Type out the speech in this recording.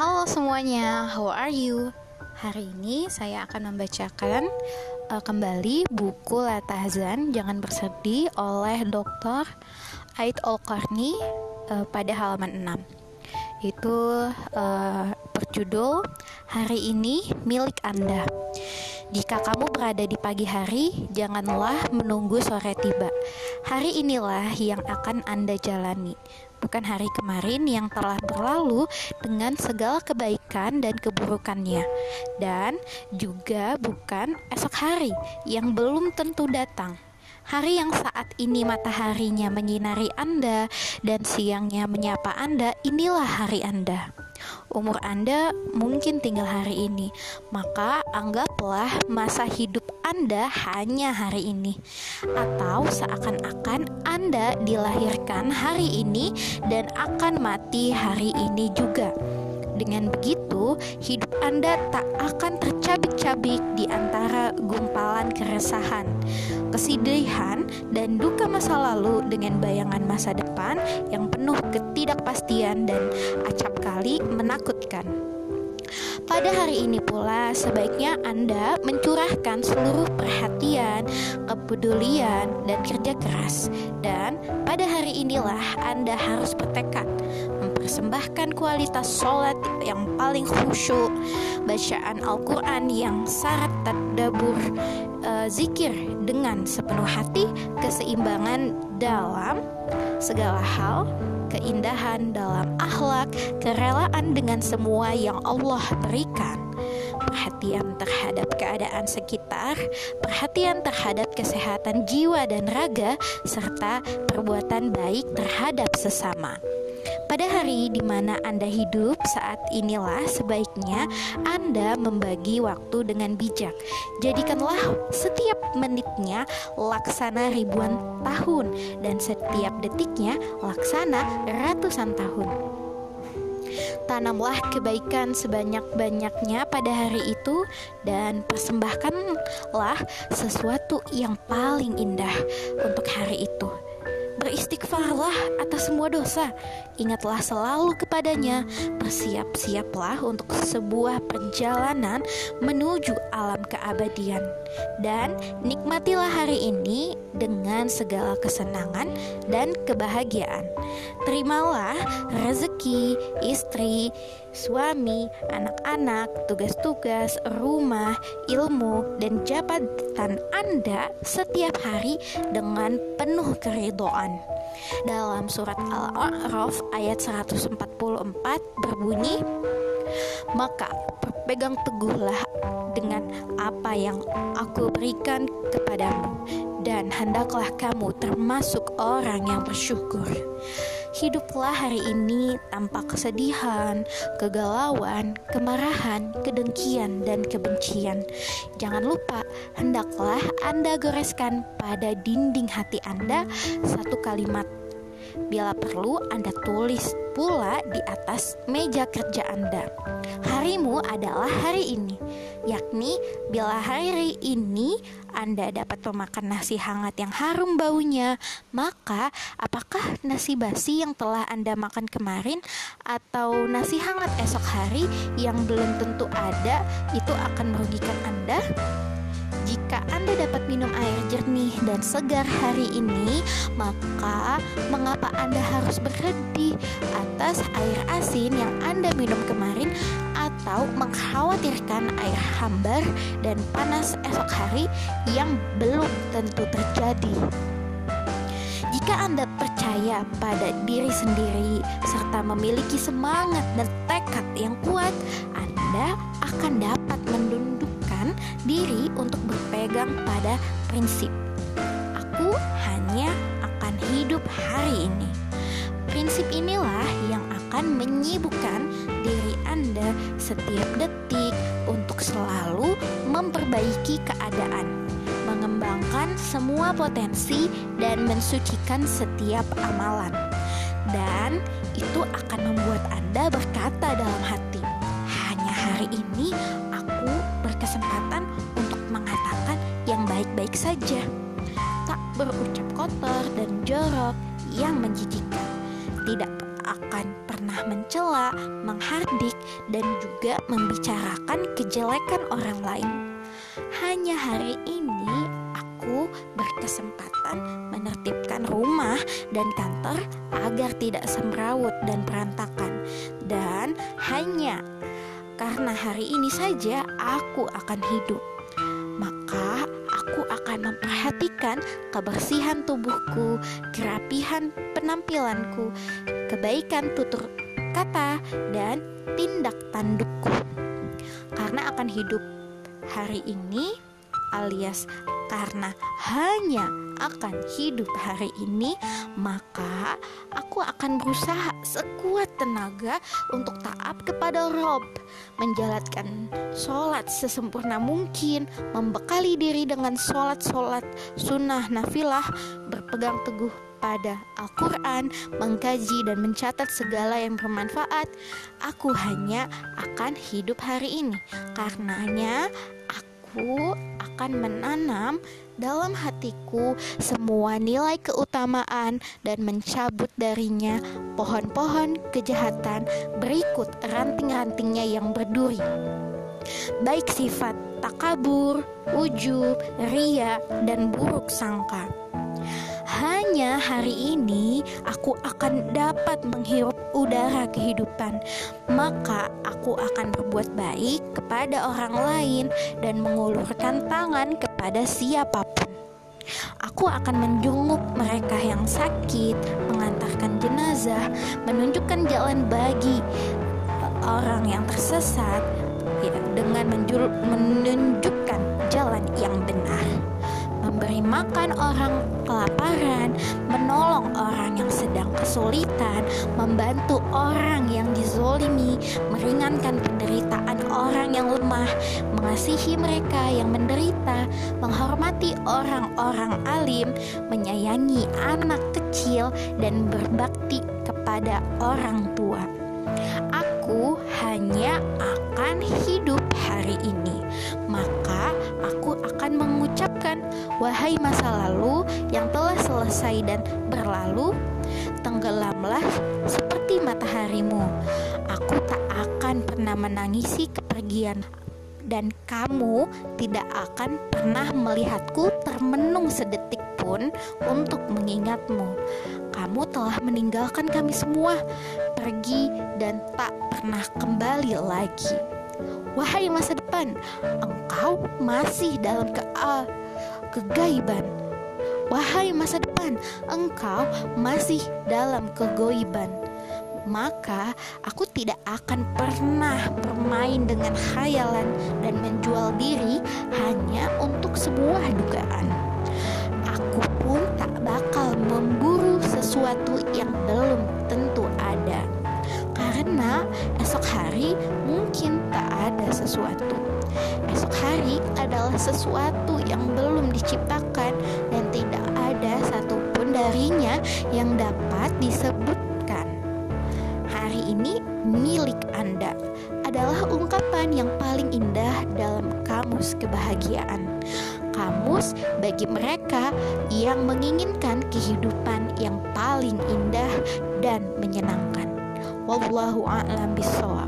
Halo semuanya, how are you? Hari ini saya akan membacakan uh, kembali buku Latahzan Jangan Bersedih oleh Dr. Ait Olkarni uh, pada halaman 6. Itu uh, berjudul Hari ini milik Anda. Jika kamu berada di pagi hari, janganlah menunggu sore tiba. Hari inilah yang akan Anda jalani bukan hari kemarin yang telah berlalu dengan segala kebaikan dan keburukannya, dan juga bukan esok hari yang belum tentu datang. Hari yang saat ini mataharinya menyinari Anda dan siangnya menyapa Anda, inilah hari Anda. Umur Anda mungkin tinggal hari ini, maka anggaplah masa hidup Anda hanya hari ini, atau seakan-akan Anda dilahirkan hari ini dan akan mati hari ini juga. Dengan begitu, hidup Anda tak akan tercabik-cabik di antara gumpalan keresahan, kesedihan, dan duka masa lalu dengan bayangan masa depan yang penuh ketidakpastian dan acap kali menakutkan. Pada hari ini pula, sebaiknya Anda mencurahkan seluruh perhatian, kepedulian, dan kerja keras. Dan pada hari inilah Anda harus bertekad mempersembahkan kualitas sholat yang paling khusyuk, bacaan Al-Quran yang syarat tadabur, uh, zikir dengan sepenuh hati, keseimbangan dalam segala hal, keindahan dalam akhlak, kerelaan dengan semua yang Allah berikan, perhatian terhadap keadaan sekitar, perhatian terhadap kesehatan jiwa dan raga, serta perbuatan baik terhadap sesama. Pada hari di mana Anda hidup saat inilah sebaiknya Anda membagi waktu dengan bijak. Jadikanlah setiap menitnya laksana ribuan tahun dan setiap detiknya laksana ratusan tahun. Tanamlah kebaikan sebanyak-banyaknya pada hari itu dan persembahkanlah sesuatu yang paling indah untuk hari itu beristighfarlah atas semua dosa. Ingatlah selalu kepadanya, bersiap-siaplah untuk sebuah perjalanan menuju alam keabadian. Dan nikmatilah hari ini dengan segala kesenangan dan kebahagiaan. Terimalah rezeki, istri, suami, anak-anak, tugas-tugas, rumah, ilmu, dan jabatan Anda setiap hari dengan penuh keridoan. Dalam surat Al-A'raf ayat 144 berbunyi, Maka berpegang teguhlah dengan apa yang aku berikan kepadamu dan hendaklah kamu termasuk orang yang bersyukur. Hiduplah hari ini tanpa kesedihan, kegalauan, kemarahan, kedengkian, dan kebencian. Jangan lupa, hendaklah Anda goreskan pada dinding hati Anda satu kalimat Bila perlu, Anda tulis pula di atas meja kerja Anda. Harimu adalah hari ini, yakni bila hari ini Anda dapat memakan nasi hangat yang harum baunya, maka apakah nasi basi yang telah Anda makan kemarin atau nasi hangat esok hari yang belum tentu ada itu akan merugikan Anda? Jika Anda dapat minum jernih dan segar hari ini, maka mengapa Anda harus berhenti atas air asin yang Anda minum kemarin atau mengkhawatirkan air hambar dan panas esok hari yang belum tentu terjadi? Jika Anda percaya pada diri sendiri serta memiliki semangat dan tekad yang kuat, Anda akan dapat mendunduk diri untuk berpegang pada prinsip. Aku hanya akan hidup hari ini. Prinsip inilah yang akan menyibukkan diri Anda setiap detik untuk selalu memperbaiki keadaan, mengembangkan semua potensi, dan mensucikan setiap amalan. Dan itu akan membuat Anda berkata dalam hati, "Hanya hari ini aku berkesempatan baik-baik saja, tak berucap kotor dan jorok yang menjijikkan, tidak akan pernah mencela, menghardik, dan juga membicarakan kejelekan orang lain. Hanya hari ini aku berkesempatan menertibkan rumah dan kantor agar tidak semrawut dan berantakan. Dan hanya karena hari ini saja aku akan hidup. Maka akan memperhatikan kebersihan tubuhku, kerapihan penampilanku, kebaikan tutur kata, dan tindak tandukku. Karena akan hidup hari ini alias karena hanya akan hidup hari ini, maka aku akan berusaha sekuat tenaga untuk taat kepada Rob, menjalankan sholat sesempurna mungkin, membekali diri dengan sholat-sholat sunnah nafilah, berpegang teguh pada Al-Quran, mengkaji dan mencatat segala yang bermanfaat, aku hanya akan hidup hari ini. Karenanya, akan menanam dalam hatiku semua nilai keutamaan dan mencabut darinya pohon-pohon kejahatan berikut ranting-rantingnya yang berduri. Baik sifat takabur, ujub, ria, dan buruk sangka. Hanya hari ini aku akan dapat menghirup udara kehidupan, maka aku akan berbuat baik kepada orang lain dan mengulurkan tangan kepada siapa pun. Aku akan menjenguk mereka yang sakit, mengantarkan jenazah, menunjukkan jalan bagi orang yang tersesat ya, dengan menunjukkan jalan yang benar memberi makan orang kelaparan, menolong orang yang sedang kesulitan, membantu orang yang dizolimi, meringankan penderitaan orang yang lemah, mengasihi mereka yang menderita, menghormati orang-orang alim, menyayangi anak kecil, dan berbakti kepada orang tua. Aku hanya akan hidup hari ini, maka aku akan mengucapkan Wahai masa lalu yang telah selesai dan berlalu, tenggelamlah seperti mataharimu. Aku tak akan pernah menangisi kepergian dan kamu tidak akan pernah melihatku termenung sedetik pun untuk mengingatmu. Kamu telah meninggalkan kami semua, pergi dan tak pernah kembali lagi. Wahai masa depan, engkau masih dalam keal kegaiban. Wahai masa depan, engkau masih dalam kegoiban. Maka aku tidak akan pernah bermain dengan khayalan dan menjual diri hanya untuk sebuah dugaan. Aku pun tak bakal memburu sesuatu yang belum tentu ada. Karena esok hari mungkin ada sesuatu. Esok hari adalah sesuatu yang belum diciptakan dan tidak ada satupun darinya yang dapat disebutkan. Hari ini milik Anda adalah ungkapan yang paling indah dalam kamus kebahagiaan. Kamus bagi mereka yang menginginkan kehidupan yang paling indah dan menyenangkan. Wallahu a'lam bishawab.